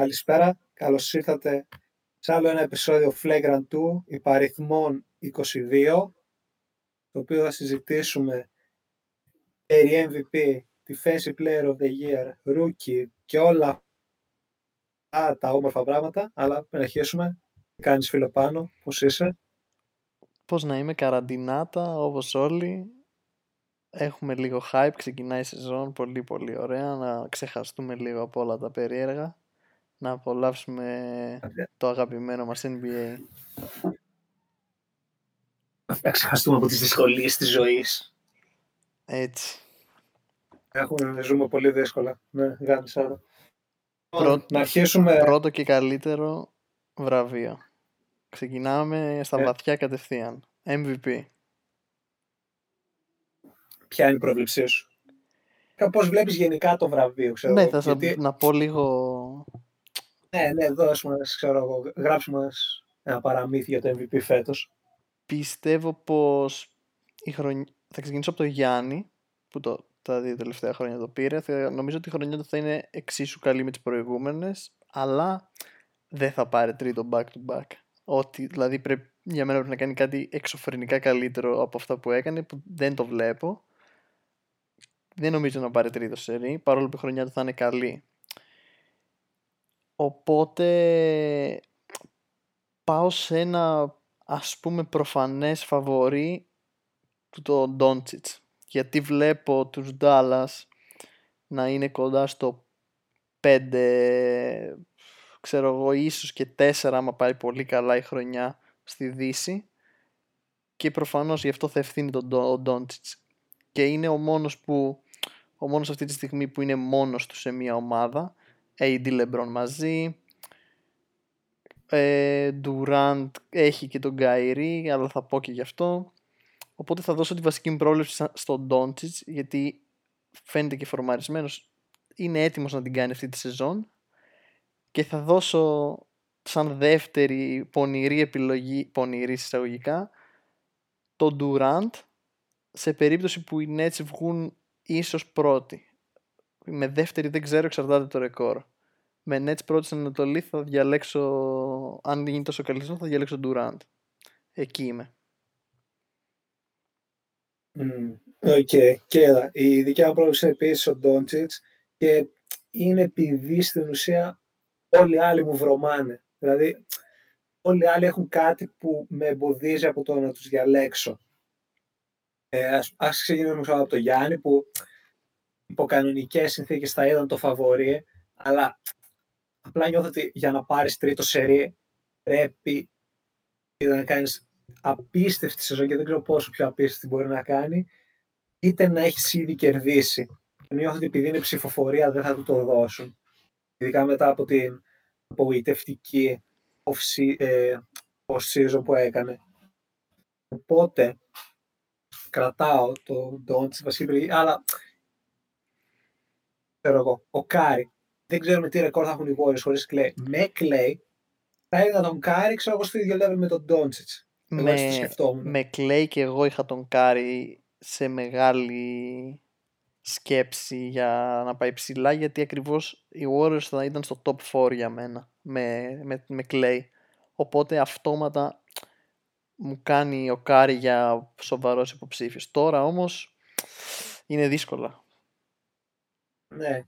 Καλησπέρα, καλώς ήρθατε σε άλλο ένα επεισόδιο Flagrant 2 υπαριθμών 22 το οποίο θα συζητήσουμε περί MVP, Defensive Player of the Year, Rookie και όλα αυτά τα όμορφα πράγματα. Αλλά πριν αρχίσουμε, τι κάνεις φίλο πάνω, πώς είσαι; Πώς να είμαι καραντινάτα όπως όλοι. Έχουμε λίγο hype, ξεκινάει η σεζόν, πολύ πολύ ωραία, να ξεχαστούμε λίγο από όλα τα περίεργα, να απολαύσουμε το αγαπημένο μας NBA. Να ξεχαστούμε από τις δυσκολίες της ζωής. Έτσι. Έχουμε, ζούμε πολύ δύσκολα. Ναι, γάμισα. Λοιπόν, πρώτο, να αρχίσουμε... Πρώτο και καλύτερο βραβείο. Ξεκινάμε στα ε. βαθιά κατευθείαν. MVP. Ποια είναι η πρόβλεψή σου; Πώ βλέπεις γενικά το βραβείο, ξέρω Ναι, θα γιατί... να πω λίγο. Ναι, ναι, δώσ' μας, ξέρω εγώ, γράψου μας ένα παραμύθι για το MVP φέτος. Πιστεύω πως η χρονιά... θα ξεκινήσω από το Γιάννη, που το, τα δύο τελευταία χρόνια το πήρε. νομίζω ότι η χρονιά του θα είναι εξίσου καλή με τις προηγούμενες, αλλά δεν θα πάρει τρίτο back to back. Ότι δηλαδή πρέπει, για μένα πρέπει να κάνει κάτι εξωφρενικά καλύτερο από αυτά που έκανε, που δεν το βλέπω δεν νομίζω να πάρει τρίτο σερί, παρόλο που η χρονιά του θα είναι καλή. Οπότε πάω σε ένα ας πούμε προφανές φαβορή του το Ντόντσιτς. Γιατί βλέπω τους Dallas να είναι κοντά στο 5, ξέρω εγώ, ίσως και 4 άμα πάει πολύ καλά η χρονιά στη Δύση. Και προφανώς γι' αυτό θα ευθύνει τον Ντόντσιτς. Και είναι ο μόνος που ο μόνος αυτή τη στιγμή που είναι μόνος του σε μια ομάδα. AD LeBron μαζί. Ε, Durant έχει και τον Kyrie, αλλά θα πω και γι' αυτό. Οπότε θα δώσω τη βασική μου πρόβλεψη στον Doncic, γιατί φαίνεται και φορμαρισμένος. Είναι έτοιμος να την κάνει αυτή τη σεζόν. Και θα δώσω σαν δεύτερη πονηρή επιλογή, πονηρή εισαγωγικά, τον Durant σε περίπτωση που οι Nets βγουν ίσως πρώτη. Με δεύτερη δεν ξέρω, εξαρτάται το ρεκόρ. Με Nets πρώτη στην Ανατολή θα διαλέξω, αν γίνει τόσο καλή θα διαλέξω Durant. Εκεί είμαι. OK. Okay. Και η δικιά μου πρόβλεψη είναι επίσης ο Ντόντσιτς και είναι επειδή στην ουσία όλοι οι άλλοι μου βρωμάνε. Δηλαδή, όλοι οι άλλοι έχουν κάτι που με εμποδίζει από το να τους διαλέξω. Ε, ας, ας ξεκινήσουμε από το Γιάννη που υπό κανονικές συνθήκες θα ήταν το φαβορή, αλλά απλά νιώθω ότι για να πάρεις τρίτο σερί πρέπει να κάνεις απίστευτη σεζόν και δεν ξέρω πόσο πιο απίστευτη μπορεί να κάνει, είτε να έχεις ήδη κερδίσει. Νιώθω ότι επειδή είναι ψηφοφορία δεν θα του το δώσουν. Ειδικά μετά από την απογοητευτική ε, off-season που έκανε. Οπότε, κρατάω το Ντόντσιτς Βασίλη, αλλά ξέρω εγώ, ο Κάρι. Δεν ξέρουμε τι ρεκόρ θα έχουν οι Warriors χωρίς Klay. Με Klay θα έδινα τον Κάρι, ξέρω εγώ, στο ίδιο level με τον Ντόντσιτς. Με, με Klay και εγώ είχα τον Κάρι σε μεγάλη σκέψη για να πάει ψηλά γιατί ακριβώς οι Warriors θα ήταν στο top 4 για μένα με, με, με Klay. Οπότε αυτόματα μου κάνει ο Κάρι για σοβαρός υποψήφιος. Τώρα όμως είναι δύσκολα. Ναι.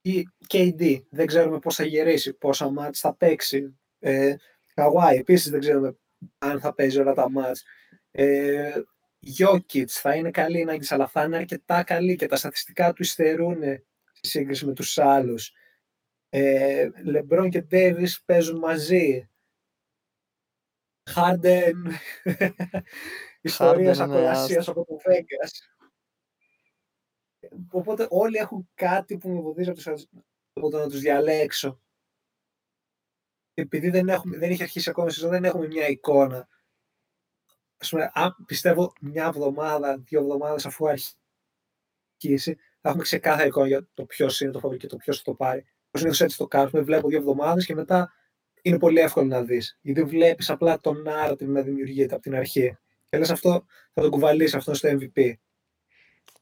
Ο KD δεν ξέρουμε πώς θα γυρίσει, πόσα ματς θα παίξει. Ε, Καουάι επίσης δεν ξέρουμε αν θα παίζει όλα τα μάτς. Ε, θα είναι καλή η αλλά θα είναι αρκετά καλή και τα στατιστικά του υστερούν σε σύγκριση με τους άλλους. Ε, Λεμπρόν και Ντέβις παίζουν μαζί. Χάρντεν, ιστορίες ακολασίας από το Vegas. Οπότε όλοι έχουν κάτι που με εμποδίζει από, το να τους διαλέξω. Επειδή δεν, έχουμε, δεν έχει αρχίσει ακόμα η σεζόν, δεν έχουμε μια εικόνα. Ας πούμε, αν πιστεύω μια εβδομάδα, δύο εβδομάδες αφού αρχίσει, θα έχουμε ξεκάθαρη εικόνα για το ποιος είναι το φαβορή και το ποιος θα το πάρει. Πώς είναι έτσι το κάνουμε, βλέπω δύο εβδομάδες και μετά είναι πολύ εύκολο να δεις. Γιατί βλέπεις απλά τον narrative να δημιουργείται από την αρχή. Και λες αυτό θα το κουβαλήσει αυτό στο MVP.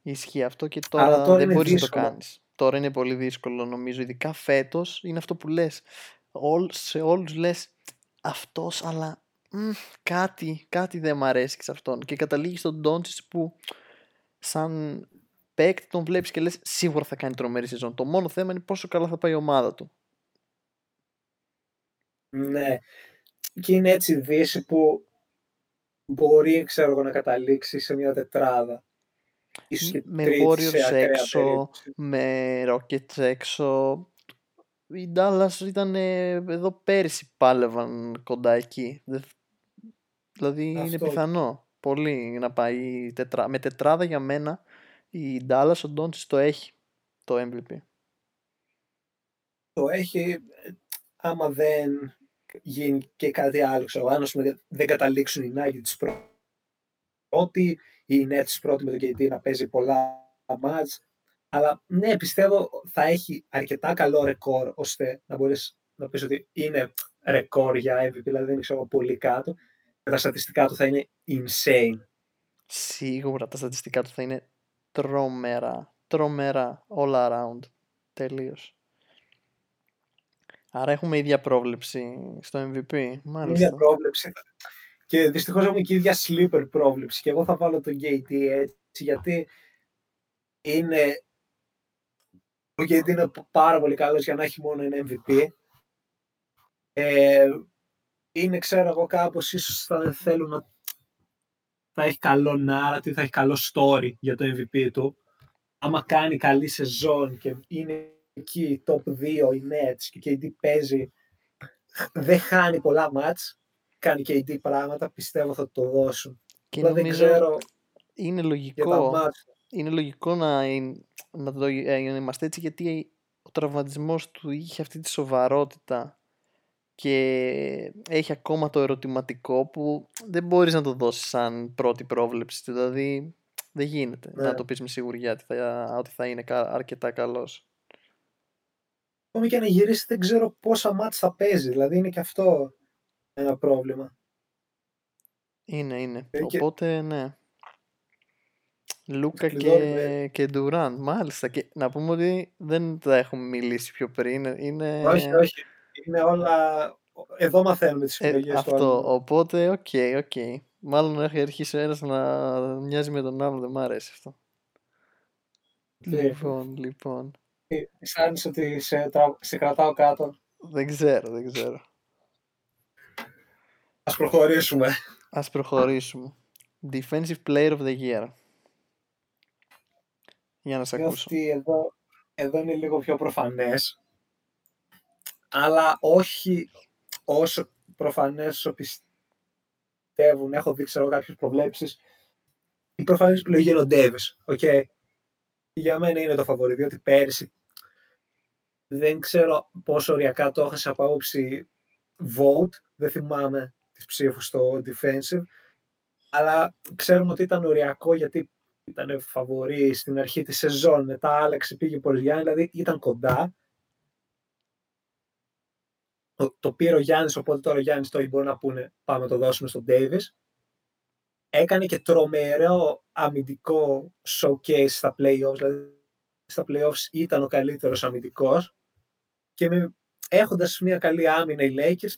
Ισχύει αυτό και τώρα, τώρα δεν είναι μπορείς να το δύσκολο. κάνεις. Τώρα είναι πολύ δύσκολο νομίζω, ειδικά φέτος είναι αυτό που λες. Όλ, σε όλους λες αυτός, αλλά μ, κάτι, κάτι δεν μ' αρέσει σε αυτόν. Και καταλήγεις στον Ντόντσιτς που σαν παίκτη τον βλέπεις και λες σίγουρα θα κάνει τρομερή σεζόν. Το μόνο θέμα είναι πόσο καλά θα πάει η ομάδα του. Ναι. Και είναι έτσι η Δύση που μπορεί, ξέρω εγώ, να καταλήξει σε μια τετράδα. Ίσως και με τρίτη Warriors σε ακραία έξω, περίπτωση. με Rockets έξω. Οι Dallas ήταν ε, εδώ πέρυσι πάλευαν κοντά εκεί. Δεν- Δηλαδή είναι Αυτό. πιθανό πολύ να πάει τετρά... με τετράδα για μένα η Dallas ο Doncic το έχει το MVP. Το έχει, ε, άμα δεν γίνει και κάτι άλλο, ξέρω, αν ας πούμε, δεν καταλήξουν οι Nuggets πρω- πρώτοι, οι Nets πρώτοι με τον KD να παίζει πολλά μάτς, αλλά ναι, πιστεύω θα έχει αρκετά καλό ρεκόρ ώστε να μπορείς να πεις ότι είναι ρεκόρ για MVP, δηλαδή δεν είναι ξέρω, πολύ κάτω. Και τα στατιστικά του θα είναι insane. Σίγουρα τα στατιστικά του θα είναι τρομερά, τρομερά, all around, τελείως. Άρα έχουμε ίδια πρόβλεψη στο MVP, Είναι μάλιστα. μια πρόβλεψη. Και δυστυχώς έχουμε και ίδια sleeper πρόβλεψη. Και εγώ θα βάλω τον KD έτσι, γιατί είναι... Ο KD είναι πάρα πολύ καλός για να έχει μόνο ένα MVP. Ε, είναι, ξέρω εγώ, κάπως ίσως θα θέλουν να θα έχει καλό narrative, θα έχει καλό story για το MVP του. Άμα κάνει καλή σεζόν και είναι εκεί top 2 οι Nets και ο KD παίζει, δεν χάνει πολλά μάτς, κάνει KD πράγματα, πιστεύω θα το δώσουν. Και Αλλά δεν νομίζω ξέρω είναι για τα λογικό, μάτς. είναι λογικό να, είναι- να το ε, να είμαστε έτσι γιατί ο τραυματισμός του είχε αυτή τη σοβαρότητα και έχει ακόμα το ερωτηματικό που δεν μπορείς να το δώσεις σαν πρώτη πρόβλεψη. Δηλαδή δεν γίνεται να Ναι. το πεις με σιγουριά ότι θα, ότι θα είναι κα- αρκετά καλός. Ακόμη και να γυρίσεις δεν ξέρω πόσα μάτς θα παίζει, δηλαδή είναι και αυτό ένα πρόβλημα. Είναι, είναι. Ε, και- Οπότε, ναι. Λούκα και, κλειδώνουμε. και Ντουράντ, μάλιστα. Και να πούμε ότι δεν τα έχουμε μιλήσει πιο πριν. Είναι... Όχι, όχι. Είναι όλα... Εδώ μαθαίνουμε τις Ε, επιλογές του αυτό. άλλου. Οπότε, OK, OK. Μάλλον έχει αρχίσει ο ένας να μοιάζει με τον άλλο. Δεν μ' αρέσει αυτό. Ναι. Λοιπόν, λοιπόν. Ε, Αισθάνεσαι ότι σε, τρα- σε κρατάω κάτω. Δεν ξέρω, δεν ξέρω. Ας προχωρήσουμε. Ας προχωρήσουμε. Defensive Player of the Year. Για να σε Νιώθω ακούσω. ότι εδώ, εδώ είναι λίγο πιο προφανές. Αλλά όχι όσο προφανές όσο πιστεύουν. Έχω δει ξέρω κάποιες προβλέψεις. Η προφανής επιλογή είναι ο Ντέβις. Okay. Για μένα είναι το φαβορί, διότι πέρυσι δεν ξέρω πόσο οριακά το έχασα από άποψη vote. Δεν θυμάμαι τις ψήφους στο defensive. Αλλά ξέρουμε ότι ήταν οριακό γιατί ήταν φαβορή στην αρχή της σεζόν, μετά άλλαξε, πήγε πολύ Γιάννη, δηλαδή ήταν κοντά. Το, το πήρε ο Γιάννης, οπότε τώρα ο Γιάννης το μπορεί να πούνε πάμε το δώσουμε στον Davis. Έκανε και τρομερό αμυντικό showcase στα playoffs, δηλαδή στα playoffs ήταν ο καλύτερος αμυντικός και με, έχοντας μια καλή άμυνα οι Lakers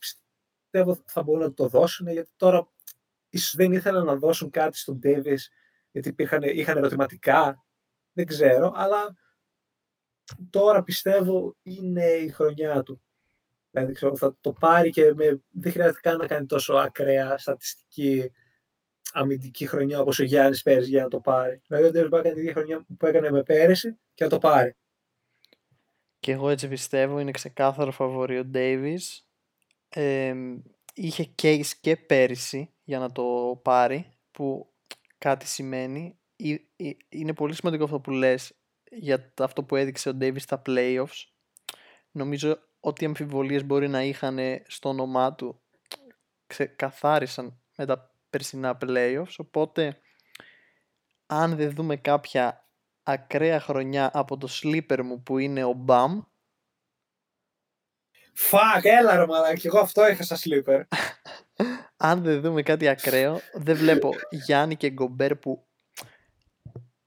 πιστεύω θα μπορούν να το δώσουν γιατί τώρα ίσως δεν ήθελαν να δώσουν κάτι στον Davis γιατί υπήρχαν, είχαν ερωτηματικά, δεν ξέρω, αλλά τώρα πιστεύω είναι η χρονιά του. Δηλαδή ξέρω, θα το πάρει και με, δεν χρειάζεται καν να κάνει τόσο ακραία στατιστική αμυντική χρονιά όπως ο Γιάννης πέρυσι για να το πάρει. Δηλαδή ο Davis μπορεί να κάνει τη ίδια χρονιά που έκανε με πέρυσι και να το πάρει. Και εγώ έτσι πιστεύω, είναι ξεκάθαρο φαβορή ο Davis. Ε, είχε case και πέρυσι για να το πάρει, που κάτι σημαίνει. Ε, ε, Είναι πολύ σημαντικό αυτό που λες για αυτό που έδειξε ο Davis στα playoffs. Νομίζω ότι οι αμφιβολίες μπορεί να είχαν στο όνομά του ξεκαθάρισαν με τα περσινά playoffs, οπότε αν δεν δούμε κάποια ακραία χρονιά από το sleeper μου που είναι ο Μπαμ, Φακ, έλα ρε μαλάκα, και εγώ αυτό είχα στα sleeper. αν δεν δούμε κάτι ακραίο, δεν βλέπω Γιάννη και Γκομπέρ που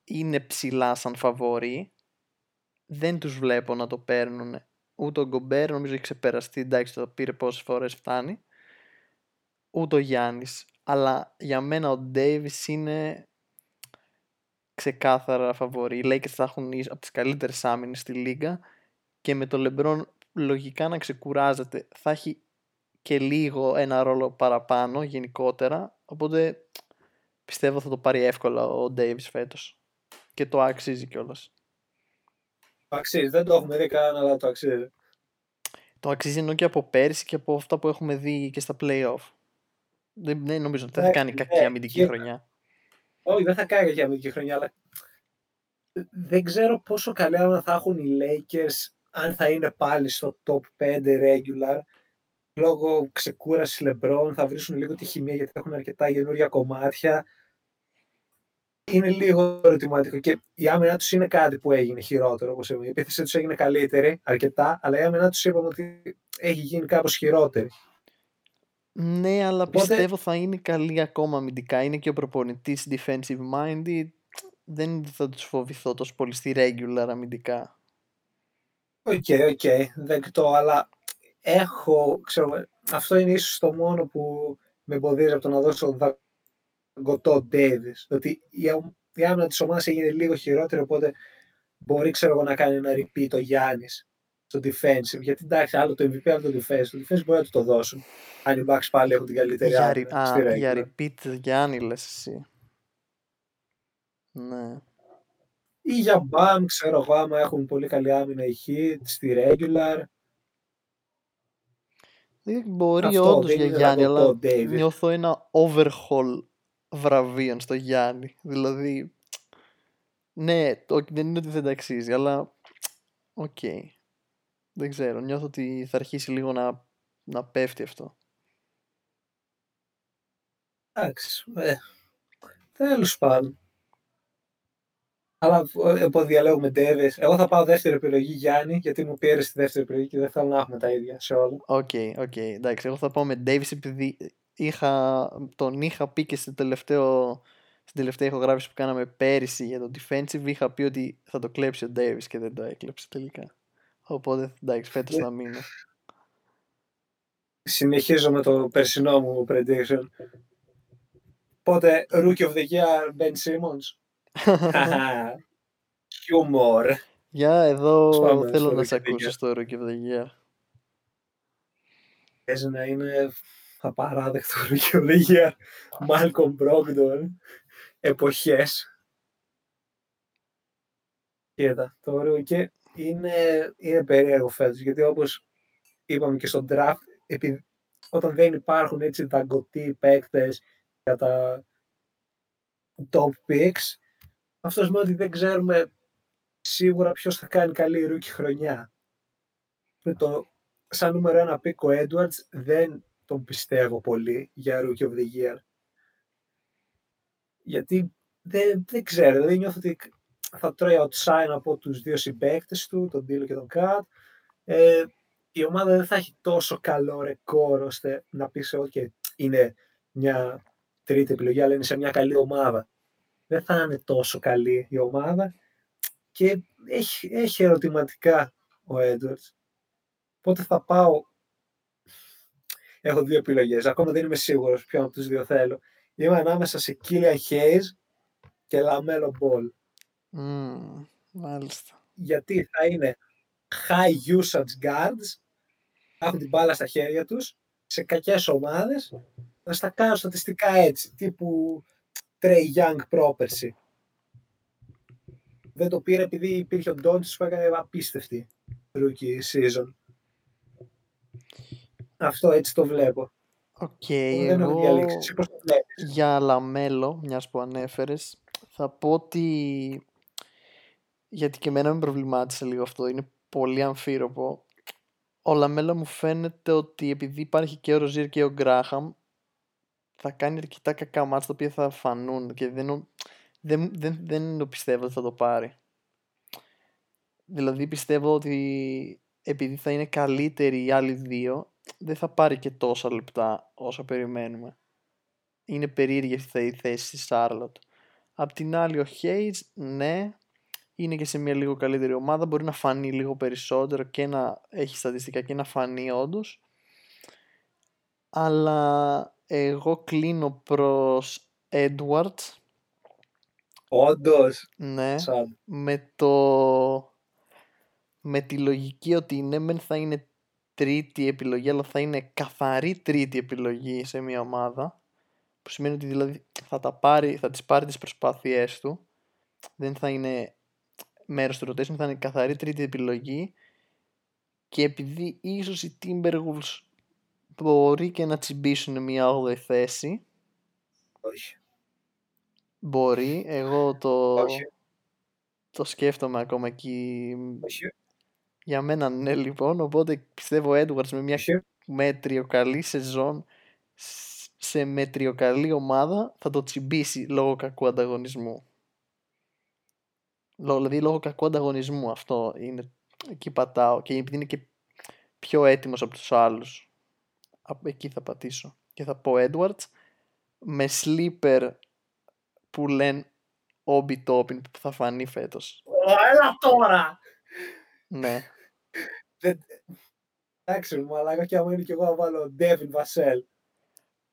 είναι ψηλά σαν φαβόροι. Δεν τους βλέπω να το παίρνουν. Ούτε ο Γκομπέρ νομίζω έχει ξεπεραστεί. Εντάξει, το πήρε πόσες φορές φτάνει. Ούτε ο Γιάννης. Αλλά για μένα ο Ντέιβις είναι ξεκάθαρα φαβορή. Οι Lakers θα έχουν από τις καλύτερες άμυνες στη λίγα και με το LeBron λογικά να ξεκουράζεται θα έχει και λίγο ένα ρόλο παραπάνω γενικότερα οπότε πιστεύω θα το πάρει εύκολα ο Davis φέτος και το αξίζει κιόλας. Αξίζει, δεν το έχουμε δει καν αλλά το αξίζει. Το αξίζει ενώ και από πέρυσι και από αυτά που έχουμε δει και στα play-off. Δεν, δεν νομίζω ότι θα, κάνει κακή ναι, αμυντική χρονιά. Όχι, δεν θα κάνει κακή αμυντική χρονιά, αλλά δεν ξέρω πόσο καλή θα έχουν οι Lakers αν θα είναι πάλι στο top 5 regular. Λόγω ξεκούρασης LeBron θα βρίσκουν λίγο τη χημία γιατί έχουν αρκετά καινούργια κομμάτια. Είναι λίγο ερωτηματικό και η άμυνα τους είναι κάτι που έγινε χειρότερο. Όπως η επίθεση τους έγινε καλύτερη αρκετά, αλλά η άμυνα τους είπαμε ότι έχει γίνει κάπως χειρότερη. Ναι, αλλά Οπότε... πιστεύω θα είναι καλή ακόμα αμυντικά. Είναι και ο προπονητής defensive minded. Δεν θα τους φοβηθώ τόσο πολύ στη regular αμυντικά. OK, okay, OK, okay, δεκτό, αλλά έχω, ξέρω, αυτό είναι ίσως το μόνο που με εμποδίζει από το να δώσω δαγκωτό Ντέιβις. Ότι η άμυνα της ομάδας έγινε λίγο χειρότερη, οπότε μπορεί ξέρω, να κάνει ένα repeat ο Γιάννης στο defensive. Γιατί εντάξει, άλλο το MVP, άλλο το defense. Το defense μπορεί να του το δώσουν. Αν οι Bucks πάλι έχουν την καλύτερη άμυνα. Α, για repeat Γιάννη λες εσύ. Ναι ή για Bam, ξέρω εγώ, άμα έχουν πολύ καλή άμυνα οι Heat, στη regular. Δεν μπορεί όντως για Γιάννη, αλλά νιώθω ένα overhaul βραβείων στο Γιάννη. Δηλαδή, ναι, το, δεν είναι ότι δεν τα αξίζει, αλλά OK. Okay. Δεν ξέρω, νιώθω ότι θα αρχίσει λίγο να, να πέφτει αυτό. Εντάξει, ε, τέλος πάντων. Αλλά από διαλέγουμε Ντέιβις. Εγώ θα πάω δεύτερη επιλογή Γιάννη, γιατί μου πήρε τη δεύτερη επιλογή και δεν θέλω να έχουμε τα ίδια σε όλα. OK, okay, OK. Okay. Εντάξει, εγώ θα πάω με Ντέιβις επειδή είχα, τον είχα πει και στο τελευταίο, στην τελευταία ηχογράφηση που κάναμε πέρυσι για το defensive. Είχα πει ότι θα το κλέψει ο Ντέιβις και δεν το έκλεψε τελικά. Οπότε εντάξει, φέτος θα μείνω. Συνεχίζω με το περσινό μου prediction. Πότε Rookie of the Year Ben Simmons. Χιούμορ. Για εδώ θέλω να σε ακούσω στο Rookie of the Year. Παίζει να είναι απαράδεκτο Rookie of the Year. Malcolm Brogdon. Εποχές. Κοίτα, το Rookie είναι, είναι περίεργο φέτος, γιατί όπως είπαμε και στο draft, επειδή, όταν δεν υπάρχουν έτσι δαγκωτοί παίκτες για τα top picks, αυτό σημαίνει ότι δεν ξέρουμε σίγουρα ποιος θα κάνει καλή rookie χρονιά. Με το, σαν νούμερο ένα pick ο Edwards δεν τον πιστεύω πολύ για Rookie of the Year. Γιατί δεν, δεν ξέρω, δεν νιώθω ότι θα τρώει outside από τους δύο συμπαίκτες του, τον Dilo και τον Kat. Ε, η ομάδα δεν θα έχει τόσο καλό ρεκόρ ώστε να πεις ότι είναι μια τρίτη επιλογή, αλλά είναι σε μια καλή ομάδα δεν θα είναι τόσο καλή η ομάδα και έχει, έχει ερωτηματικά ο Έντουαρτς. Οπότε θα πάω... Έχω δύο επιλογές. Ακόμα δεν είμαι σίγουρος ποιον από τους δύο θέλω. Είμαι ανάμεσα σε Killian Hayes και Lamelo Ball. Mm, μάλιστα. Γιατί θα είναι high usage guards, έχουν την μπάλα στα χέρια τους, σε κακές ομάδες, να στα κάνουν στατιστικά έτσι, τύπου Trey Young πρόπερση. Δεν το πήρε επειδή υπήρχε ο Ντόντς που έκανε απίστευτη rookie season. Αυτό έτσι το βλέπω. OK, okay, δεν έχω διαλέξει. Πώς το βλέπεις. Για Λαμέλο, μιας που ανέφερες, θα πω ότι γιατί και εμένα με προβλημάτισε λίγο αυτό, είναι πολύ αμφίρροπο. Ο Λαμέλο μου φαίνεται ότι επειδή υπάρχει και ο Ροζίρ και ο Γκράχαμ, θα κάνει αρκετά κακά ματς τα οποία θα φανούν και δεν, δεν, δεν, δεν το πιστεύω ότι θα το πάρει. Δηλαδή πιστεύω ότι επειδή θα είναι καλύτεροι οι άλλοι δύο, δεν θα πάρει και τόσα λεπτά όσο περιμένουμε. Είναι περίεργη αυτή η θέση στη Σάρλοτ. Απ' την άλλη ο Hayes, ναι, είναι και σε μια λίγο καλύτερη ομάδα, μπορεί να φανεί λίγο περισσότερο και να έχει στατιστικά και να φανεί όντως. Αλλά εγώ κλείνω προς Edwards. Όντως. Ναι. Σαν. Με το... Με τη λογική ότι ναι μεν θα είναι τρίτη επιλογή αλλά θα είναι καθαρή τρίτη επιλογή σε μια ομάδα που σημαίνει ότι δηλαδή θα, τα πάρει, θα τις πάρει τις προσπάθειές του δεν θα είναι μέρος του rotation θα είναι καθαρή τρίτη επιλογή και επειδή ίσως οι Timberwolves μπορεί και να τσιμπήσουν μια 8η θέση Όχι. μπορεί εγώ το, Όχι. το σκέφτομαι ακόμα εκεί Όχι. για μένα ναι λοιπόν οπότε πιστεύω ο Edwards με μια Όχι. μέτριο καλή σεζόν σ- σε μέτριο καλή ομάδα θα το τσιμπήσει λόγω κακού ανταγωνισμού. Λόγω, δηλαδή λόγω κακού ανταγωνισμού αυτό είναι εκεί πατάω και επειδή είναι και πιο έτοιμος από τους άλλους απ' εκεί θα πατήσω και θα πω Edwards με sleeper που λένε Obi Toppin που θα φανεί φέτος. Ω, Έλα τώρα! Ναι. Εντάξει, μαλάκα και άμα είναι και εγώ να βάλω Devin Vassell.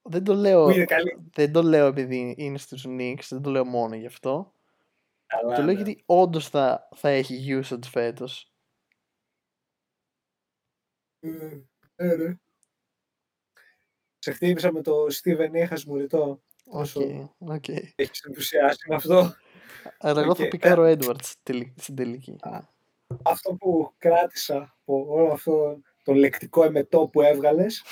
Δεν το λέω, Που είναι καλή. δεν το λέω επειδή είναι στους Knicks, δεν το λέω μόνο γι' αυτό. Καλά, το λέω ναι. γιατί όντως θα, θα έχει usage φέτος. Ε, ε, ναι. Σε χτύπησα με το Steven Έχας μου ρητό. Οκ, Όσο οκ. έχεις ενθουσιάσει με αυτό. Αλλά εγώ θα Οκ. πικάρω Edwards τελι- στην τελική. Αυτό που κράτησα από όλο αυτό το λεκτικό εμετό που έβγαλες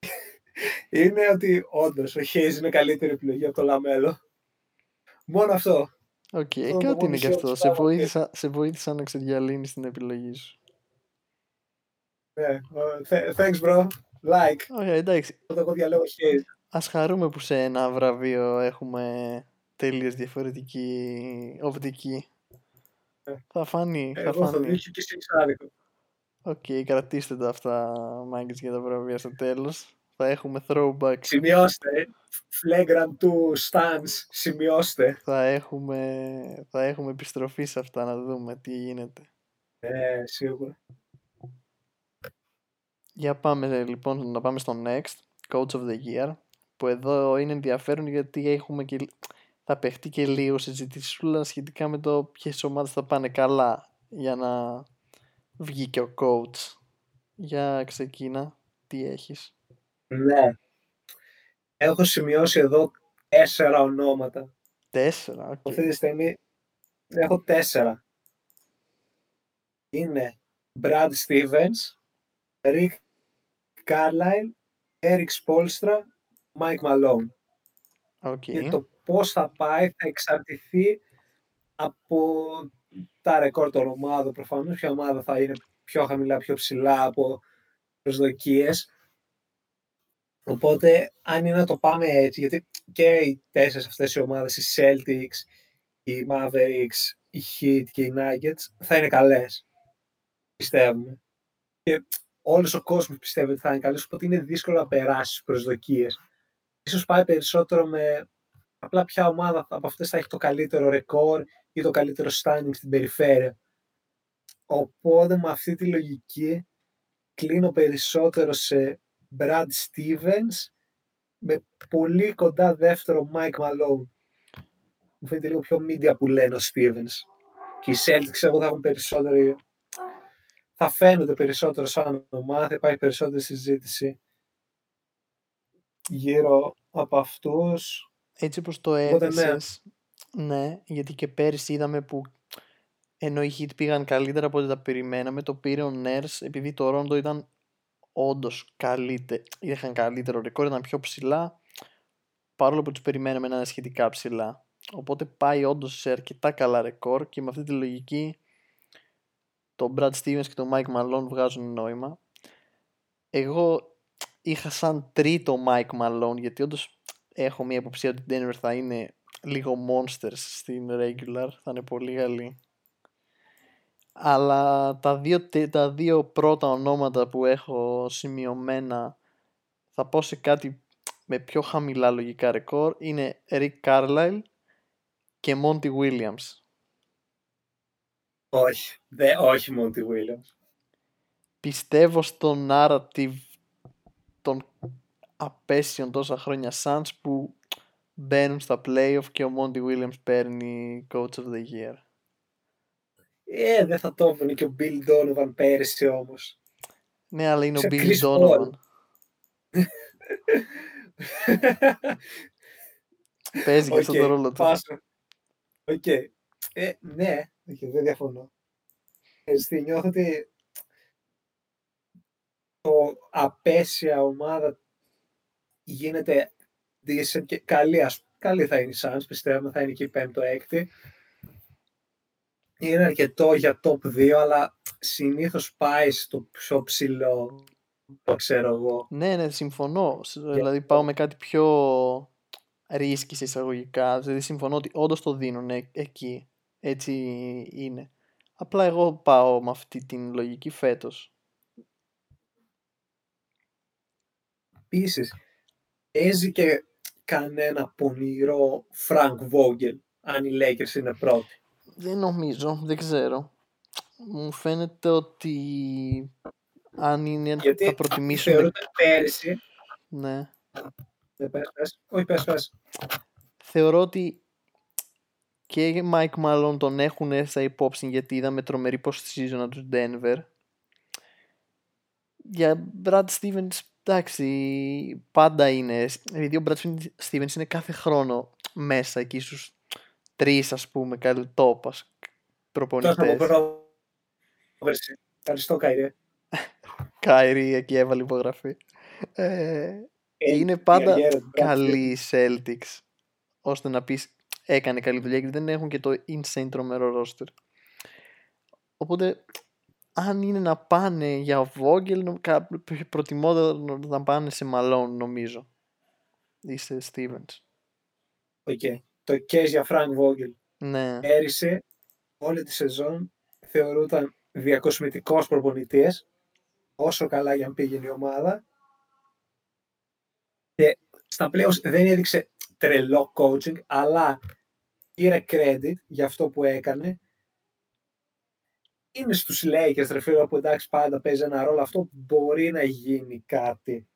είναι ότι όντως ο Hayes είναι καλύτερη επιλογή από το Λαμέλο. Μόνο αυτό. Οκ, Αυτό το κάτι μόνος είναι και ισχύο αυτό. της Σε Λαμέλο. βοήθησα, σε βοήθησα να ξεδιαλύνεις την επιλογή σου. Ναι, ε, th- thanks bro. Like. Ωραία, εντάξει. Όταν εγώ διαλέγω Hayes. Ας χαρούμε που σε ένα βραβείο έχουμε τελείως διαφορετική οπτική. Ε. Θα φανεί, θα Εγώ θα φανεί. δείξω και εσύ άδικο. Οκ, κρατήστε τα αυτά, μάγκες, για τα βραβεία στο τέλος. Θα έχουμε throwback. Σημειώστε. ε. Flagrant Two stans. Σημειώστε. Θα έχουμε, θα έχουμε επιστροφή σε αυτά να δούμε τι γίνεται. Ε, σίγουρα. Για πάμε λοιπόν να πάμε στο next, Coach of the Year, που εδώ είναι ενδιαφέρον γιατί έχουμε και, θα παιχτεί και λίγο συζητησούλα σχετικά με το ποιες ομάδες θα πάνε καλά για να βγει και ο coach. Για ξεκίνα, τι έχεις; Ναι. Έχω σημειώσει εδώ τέσσερα ονόματα. Τέσσερα, οκ. Αυτή τη στιγμή έχω τέσσερα. Είναι Brad Stevens, Rick Carlisle, Erik Spoelstra, Mike Malone. Οκ. Και το πώς θα πάει θα εξαρτηθεί από τα ρεκόρ των ομάδων προφανώς. Ποια ομάδα θα είναι πιο χαμηλά, πιο ψηλά από προσδοκίες. Οπότε, αν είναι να το πάμε έτσι, γιατί και οι τέσσερις αυτές οι ομάδες, οι Celtics, οι Mavericks, οι Heat και οι Nuggets, θα είναι καλές. Πιστεύουμε. Και όλος ο κόσμος πιστεύει ότι θα είναι καλές, οπότε είναι δύσκολο να περάσεις τις προσδοκίες. Ίσως πάει περισσότερο με απλά ποια ομάδα από αυτές θα έχει το καλύτερο ρεκόρ ή το καλύτερο standing στην περιφέρεια. Οπότε με αυτή τη λογική κλείνω περισσότερο σε Brad Stevens με πολύ κοντά δεύτερο Mike Malone. Μου φαίνεται λίγο πιο media που λένε ο Stevens. Και οι Celtics εγώ θα έχουν περισσότερο θα φαίνονται περισσότερο σαν ομάδα, θα υπάρχει περισσότερη συζήτηση γύρω από αυτούς. Έτσι όπως το Οπότε, ναι. έθεσες, ναι, γιατί και πέρυσι είδαμε που ενώ οι Heat πήγαν καλύτερα από ό,τι τα περιμέναμε, το πήρε ο Nurse επειδή το Ρόντο ήταν όντως καλύτερο, είχαν καλύτερο ρεκόρ, ήταν πιο ψηλά, παρόλο που τους περιμέναμε να είναι σχετικά ψηλά. Οπότε πάει όντως σε αρκετά καλά ρεκόρ και με αυτή τη λογική το Brad Stevens και το Mike Malone βγάζουν νόημα. Εγώ είχα σαν τρίτο Mike Malone γιατί όντως έχω μια υποψία ότι η Denver θα είναι λίγο monsters στην regular, θα είναι πολύ καλή. Αλλά τα δύο, τε- τα δύο πρώτα ονόματα που έχω σημειωμένα θα πω σε κάτι με πιο χαμηλά λογικά ρεκόρ είναι Rick Carlisle και Monty Williams. Όχι, δε, όχι Monty Williams. Πιστεύω στο narrative των απαίσιων τόσα χρόνια Suns που μπαίνουν στα playoff και ο Monty Williams παίρνει Coach of the Year. Ε, δεν θα το έπαιρνε και ο Billy Donovan πέρυσι όμως. Ναι, αλλά είναι Σε ο Bill Chris Donovan. Παίζει και αυτόν τον ρόλο του. Πάσο. Οκ. Ε, ναι, okay, δεν διαφωνώ. Έτσι, νιώθω ότι το απέσια ομάδα γίνεται decent και καλή, ας, καλή θα είναι η Suns, πιστεύουμε θα είναι και η πέμπτο έκτη. Είναι αρκετό για top 2, αλλά συνήθως πάει στο πιο ψηλό, το ξέρω εγώ. Ναι, ναι, συμφωνώ. Δηλαδή πάω με κάτι πιο ρίσκι σε εισαγωγικά. Δηλαδή συμφωνώ ότι όντως το δίνουν ε- εκεί. Έτσι είναι. Απλά εγώ πάω με αυτή την λογική φέτος. Επίσης, παίζει και κανένα πονηρό Frank Vogel, αν οι Lakers είναι πρώτοι. Δεν νομίζω, δεν ξέρω. Μου φαίνεται ότι αν είναι Γιατί θα προτιμήσουμε... θεωρούνται πέρυσι, Ναι. δεν πες, πες, όχι πες, πες, Θεωρώ ότι και Mike Malone τον έχουν στα υπόψη γιατί είδαμε τρομερή post-season από τους Denver. Για Brad Stevens, εντάξει, πάντα είναι. Επειδή ο Brad Stevens είναι κάθε χρόνο μέσα εκεί στους τρεις ας πούμε καλή τόπας Τόσο από προπονητές. πρόβερση. Ευχαριστώ, Καϊρέ. Κάιρι εκεί έβαλε υπογραφή. Ε, Ε, είναι πάντα καριέρα του Brad καλή οι Celtics ώστε να πεις έκανε καλή δουλειά γιατί δεν έχουν και το insane τρομερό roster. Οπότε αν είναι να πάνε για Vogel νο- κα- προτιμώ να πάνε σε Malone νομίζω ή σε Stevens. Οκ. Το case για Frank Vogel. Ναι, Πέρυσι, όλη τη σεζόν, θεωρούταν διακοσμητικός προπονητής, όσο καλά για να πήγαινε η ομάδα. Και στα playoffs δεν έδειξε τρελό coaching, αλλά πήρε credit για αυτό που έκανε. Είναι στους Lakers, ρε φίλε, που εντάξει πάντα παίζει ένα ρόλο. Αυτό μπορεί να γίνει κάτι.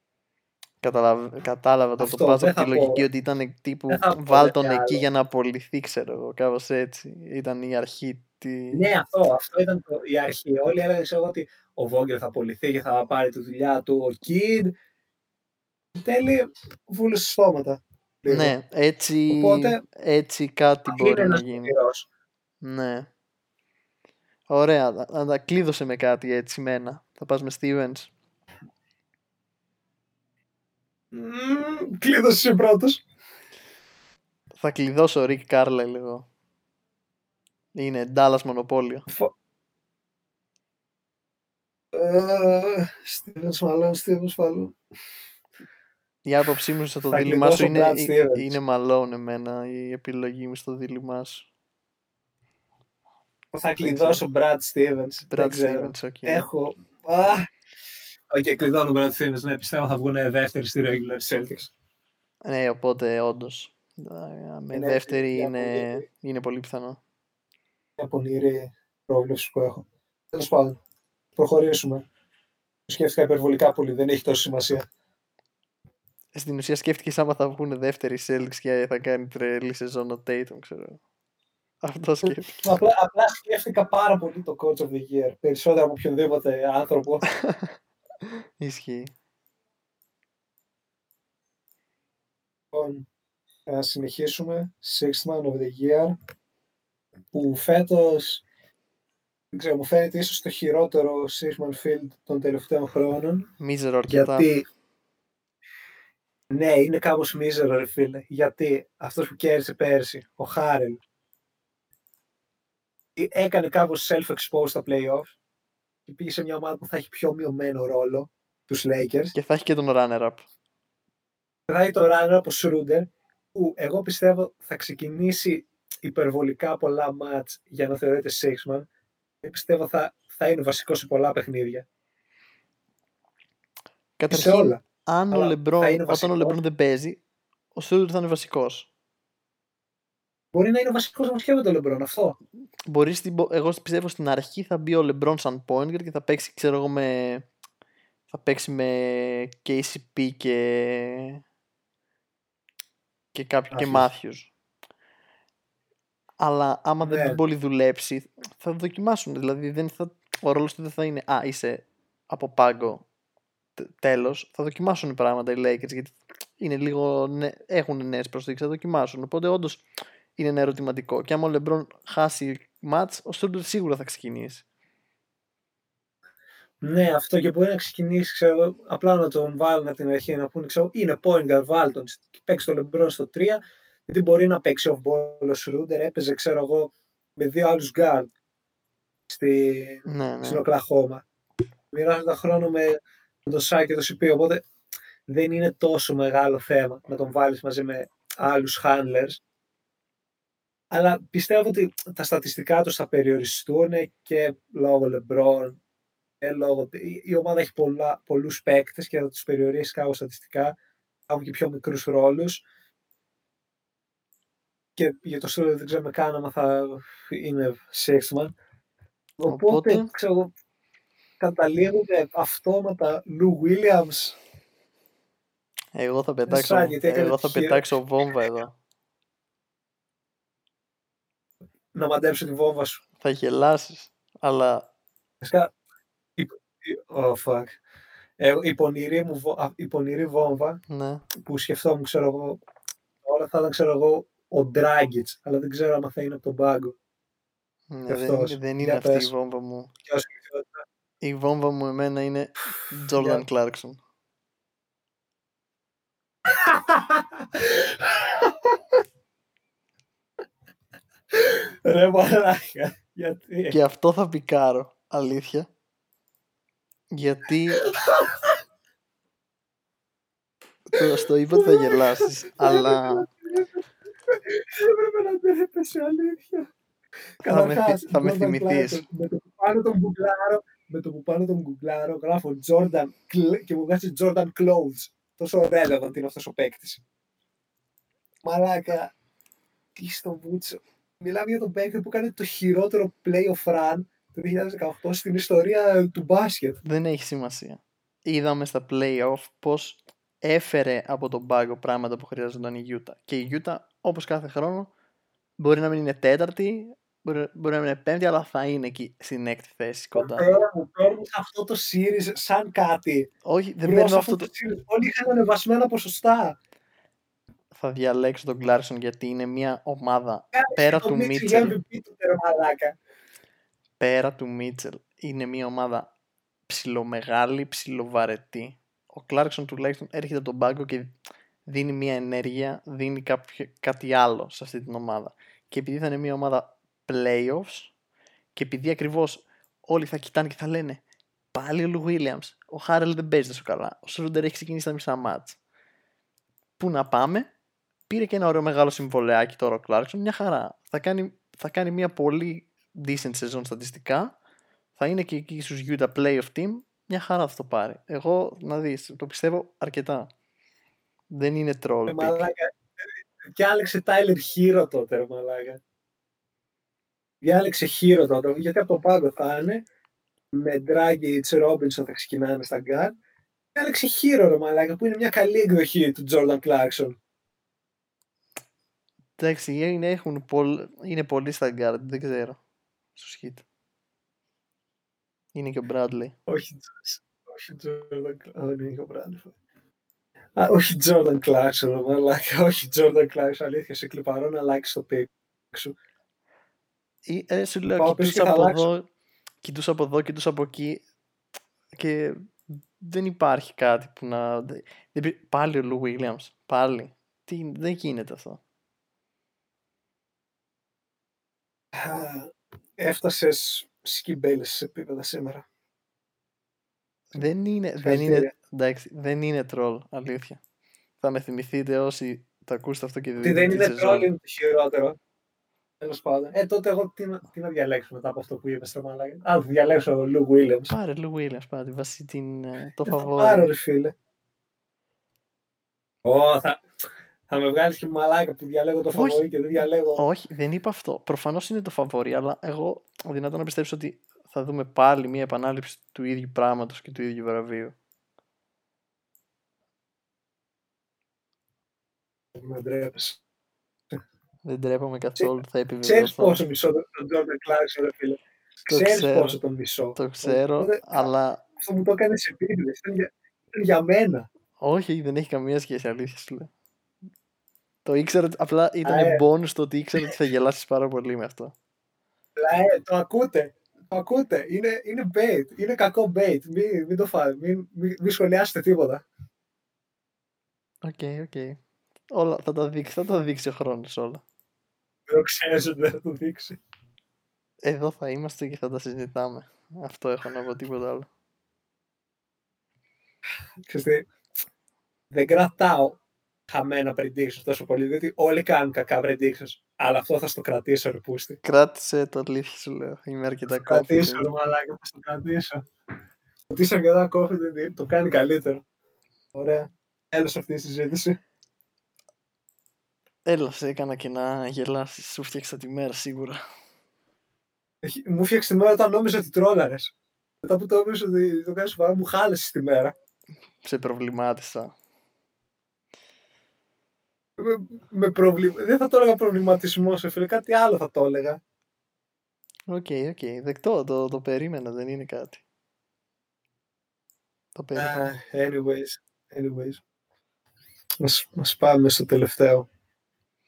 Καταλαβα... κατάλαβα το, Αυτό, το πας δεν από τη θα πω- λογική ότι ήταν τύπου δεν θα πω βάλ κάτι τον εκεί άλλο. για να απολυθεί ξέρω εγώ κάπως έτσι. Ήταν η αρχή τη... Ναι, αυτό, αυτό ήταν το, η αρχή. Όλοι έλεγαν ξέρω, εγώ, ότι ο Βόγκερ θα απολυθεί και θα πάρει τη δουλειά του ο Kid. Εν τέλει, βούλωσε στόματα. Λίγο. Ναι, έτσι, Οπότε, έτσι κάτι Είναι μπορεί να ένας γίνει. πονηρός. Ναι. Ωραία, να- να τα κλείδωσε με κάτι έτσι μένα. Θα πας με Stevens. Μμμ, Κλείδωσες εσύ πρώτος. Θα κλειδώσω Rick Carlisle λίγο. Είναι Dallas μονοπώλιο. Φο- Ε, Stevens μάλλον, Stevens μάλλον. Η άποψή μου στο Θα δίλημά σου κλειδώσω είναι, Brad Stevens. είναι Malone εμένα η επιλογή μου στο δίλημά σου. Θα κλειδώσω Brad Stevens. Brad Δεν ξέρω. Stevens, οκ. Έχω. Α, Οκ, κλειδώνω Brad Stevens. Ναι, πιστεύω θα βγουν δεύτεροι στη regular Celtics. Ναι, οπότε όντως. Με Είναι δεύτερη μια είναι, πολύ- είναι πολύ πιθανό. Μια πονηρή πρόβλεψη που έχω. Τέλος πάντων, προχωρήσουμε. Σκέφτηκα υπερβολικά πολύ, δεν έχει τόση σημασία. Στην ουσία σκέφτηκες άμα θα βγουν δεύτερη Celtics και θα κάνει τρελή σεζόν ο Tatum, ξέρω. Αυτό σκέφτηκα. Απλά, απλά σκέφτηκα πάρα πολύ το Coach of the Year. Περισσότερο από οποιονδήποτε άνθρωπο. Ισχύει. Λοιπόν, θα συνεχίσουμε. Sixth Man of the Year. Που φέτος, δεν ξέρω, μου φαίνεται ίσως το χειρότερο Sixth Man Field των τελευταίων χρόνων. Μίζερο αρκετά. Γιατί, ναι, είναι κάπως μίζερο ρε φίλε. Γιατί αυτός που κέρδισε πέρσι, ο Χάρελ, ε, έκανε κάπως self-exposed στα playoffs και πήγε σε μια ομάδα που θα έχει πιο μειωμένο ρόλο, τους Lakers. Και θα έχει και τον runner-up. Θα έχει το runner από Schroeder, που εγώ πιστεύω θα ξεκινήσει υπερβολικά πολλά μάτς για να θεωρείται six-man. Και πιστεύω θα, θα είναι βασικός σε πολλά παιχνίδια. Σε Καταρχήν, όλα. Αν ο Αλλά θα Λεμπρόν, είναι όταν ο βασικός. Λεμπρόν δεν παίζει, ο Σρούντερ θα είναι βασικός. Μπορεί να είναι ο βασικός μου και με τον Λεμπρόν αυτό. Μπορεί στην, εγώ πιστεύω στην αρχή θα μπει ο Λεμπρόν σαν point guard και θα παίξει, ξέρω εγώ, με. Θα παίξει με KCP και. και κάποιο και Μάθιους. Αλλά άμα δεν ναι. πολύ δουλέψει, θα δοκιμάσουν. Δηλαδή δεν θα, ο ρόλος του δεν θα είναι «Α, είσαι από πάγκο, τέλος». Θα δοκιμάσουν πράγματα οι Lakers, γιατί είναι λίγο, έχουν νέες προσθήκες, θα δοκιμάσουν. Οπότε όντως είναι ένα ερωτηματικό. Και άμα ο Λεμπρόν χάσει μάτς, ο Στρούντερ σίγουρα θα ξεκινήσει. Ναι, αυτό και μπορεί να ξεκινήσει, ξέρω, απλά να τον βάλουν από την αρχή να πούνε, ξέρω, είναι point guard, βάλ τον, παίξει το Λεμπρόν στο 3, γιατί μπορεί να παίξει off-ball ο Σρούντερ, έπαιζε, ξέρω εγώ, με δύο άλλους guard στη, ναι, ναι. στην Οκλαχώμα. Μοιράζοντα χρόνο με, με τον Σάι και τον Σιπί, οπότε δεν είναι τόσο μεγάλο θέμα να τον βάλεις μαζί με άλλους handlers. Αλλά πιστεύω ότι τα στατιστικά τους θα περιοριστούν και λόγω LeBron και λόγω... Η ομάδα έχει πολλά, πολλούς παίκτες και θα τους περιορίσει κάπου στατιστικά. Έχουν και πιο μικρούς ρόλους. Και για το στόλο δεν ξέρουμε καν αν θα είναι sixth Οπότε, Οπότε... ξέρω, καταλήγουμε αυτόματα Λου Williams; Εγώ θα πετάξω, εγώ θα πετάξω βόμβα εδώ. Να μαντέψω τη βόμβα σου. Θα γελάσεις, αλλά... Oh, fuck. Ε, η, πονηρή μου, η πονηρή βόμβα ναι. που σκεφτόμουν, ξέρω εγώ, όλα θα ήταν, ξέρω εγώ, ο Ντράγκητς, αλλά δεν ξέρω αν θα είναι από τον πάγκο. Ναι, δεν, δεν είναι αυτή η βόμβα μου. Η βόμβα μου εμένα είναι Jordan Clarkson. Ρε μαλάκα. Γιατί; Και αυτό θα πικάρω. Αλήθεια. Γιατί. Τώρα στο είπα ότι θα γελάσεις, αλλά... Έπρεπε να το έπεσε αλήθεια. Θα με, θα με θυμηθείς. Με το που πάνω τον γκουγκλάρω, με το που πάνω τον γκουγκλάρω, γράφω Jordan και μου βγάζει Jordan Clothes. Τόσο relevant είναι αυτός ο παίκτης. Μαλάκα, τι στο βούτσο. Μιλάμε για τον παίκτη που κάνει το χειρότερο playoff run το 2018 στην ιστορία του μπάσκετ. Δεν έχει σημασία. Είδαμε στα playoff πως έφερε από τον πάγκο πράγματα που χρειάζονταν η Utah. Και η Utah, όπως κάθε χρόνο, μπορεί να μην είναι τέταρτη, μπορεί, μπορεί να μην είναι πέμπτη, αλλά θα είναι εκεί στην έκτη θέση κοντά. Τώρα μου παίρνεις αυτό το series σαν κάτι. Όχι, δεν παίρνω αυτό το... Όλοι είχαν ανεβασμένα ποσοστά θα διαλέξω τον Κλάρσον γιατί είναι μια ομάδα πέρα του Μίτσελ. Πέρα του Μίτσελ είναι μια ομάδα ψιλομεγάλη, ψιλοβαρετή. Ο Κλάρκσον τουλάχιστον έρχεται από τον πάγκο και δίνει μια ενέργεια, δίνει κάποιο, κάτι άλλο σε αυτή την ομάδα. Και επειδή θα είναι μια ομάδα playoffs και επειδή ακριβώς όλοι θα κοιτάνε και θα λένε πάλι ο Λου Williams, ο Χάρελ δεν παίζει τόσο καλά, ο Σρούντερ έχει ξεκινήσει τα μισά μάτς. Πού να πάμε, Πήρε και ένα ωραίο μεγάλο συμβολεάκι τώρα ο Κλάρκσον, μια χαρά. Θα κάνει, θα κάνει μια πολύ decent σεζόν στατιστικά. Θα είναι και εκεί στους Utah Playoff Team. Μια χαρά θα το πάρει. Εγώ, να δεις, το πιστεύω αρκετά. Δεν είναι troll. Ε, Διάλεξε Tyler Herro τότε, ρε μαλάκα. Διάλεξε Herro τότε, γιατί από το πάγκο θα είναι. Με Dragic, Robinson θα ξεκινάνε στα γκάρ. Διάλεξε Herro, ρε μαλάκα, που είναι μια καλή εκδοχή του Jordan Clarkson. Εντάξει, είναι, έχουν πολλ... είναι πολλοί στα guard, δεν ξέρω. Στο σχήτη. Είναι και ο Bradley. Όχι, όχι Jordan Clarkson. Δεν είναι ο Bradley. Α, όχι Jordan Clarkson, μαλάκα. Όχι Jordan Clarkson. Αλήθεια, σε εκλιπαρώ να αλλάξει το pick σου. Ή, ε, σου λέω, κοιτούσα από εδώ, κοιτούσα από εδώ, κοιτούσα από εκεί και δεν υπάρχει κάτι που να... Πάλι ο Λου Williams, πάλι. Τι, δεν γίνεται αυτό. έφτασες σκυμπέλες επίπεδα σήμερα. Δεν είναι, δεν είναι, εντάξει, δεν είναι τρόλ, αλήθεια. Θα με θυμηθείτε όσοι τα ακούσετε αυτό και δεν Δεν είναι τρόλ, είναι το χειρότερο. Τέλος πάντων. Ε, τότε εγώ τι, να, τι να διαλέξω μετά από αυτό που είπες στο μαλάκι. Α, διαλέξω Λου Williams. Πάρε Λου Williams, πάρε βάσει την, ε, το ε, φαβόρι. Πάρε, ρε φίλε. Ω, θα, Θα με βγάλεις και μαλάκα που διαλέγω το Όχι. φαβορή και δεν διαλέγω. Όχι, δεν είπα αυτό. Προφανώς είναι το φαβόρι, αλλά εγώ δυνατόν να πιστέψω ότι θα δούμε πάλι μια επανάληψη του ίδιου πράγματος και του ίδιου βραβείου. Με ντρέπεσαι. Δεν τρέπομαι καθόλου, θα Ξέρεις επιβεβαιωθώ. πόσο μισό τον τον Jordan Clarkson, ρε φίλε. Το Ξέρεις ξέρω. πόσο τον μισώ. Το ξέρω, Οπότε, αλλά Αυτό μου το έκανες επίτηδες. Ήταν, για- ήταν για μένα. όχι, δεν έχει καμία σχέση, αλήθεια σου λέω. Το ήξερα, ότι- απλά ήταν Α, ε. bonus το ότι ήξερα ότι θα γελάσεις πάρα πολύ με αυτό. Αλλά ε, το ακούτε. Το ακούτε. Είναι, είναι bait. Είναι κακό bait. Μην, μην το φάτε. Μην, μην, μην σχολιάσετε τίποτα. Οκ, οκ. Όλα θα τα δείξει, θα τα δείξει ο χρόνος όλα. Δεν το ξέρεις ότι δεν θα το δείξει. Εδώ θα είμαστε και θα τα συζητάμε. Αυτό έχω να πω, τίποτα άλλο. Ξέρεις τι, δεν κρατάω χαμένα predictions τόσο πολύ, διότι όλοι κάνουν κακά predictions. Αλλά αυτό θα στο κρατήσω, ρε πούστη. Κράτησε το αλήθεια σου λέω. Είμαι αρκετά Θα το κρατήσω, confident. ρε μαλάκα, θα το κρατήσω. Ότι είσαι αρκετά confident, το κάνει καλύτερο. Ωραία. Τέλος αυτής η συζήτησης. Έλα, σε έκανα και να γελάσεις. Σου 'φτιαξα τη μέρα σίγουρα. Έχει- Μου 'φτιαξες τη μέρα όταν νόμιζα ότι τρόλαρες. Μετά που το νόμιζα ότι το κάνεις σοβαρά, μου χάλεσες τη μέρα. Σε προβλημάτισα. Με, με προβλημα... Δεν θα το έλεγα προβληματισμός, ρε φίλε, κάτι άλλο θα το έλεγα. Οκ, οκ. Δεκτό. Το, το περίμενα. Δεν είναι κάτι. Το περίμενα. Ah, anyways, anyways. Ας, ας πάμε στο τελευταίο.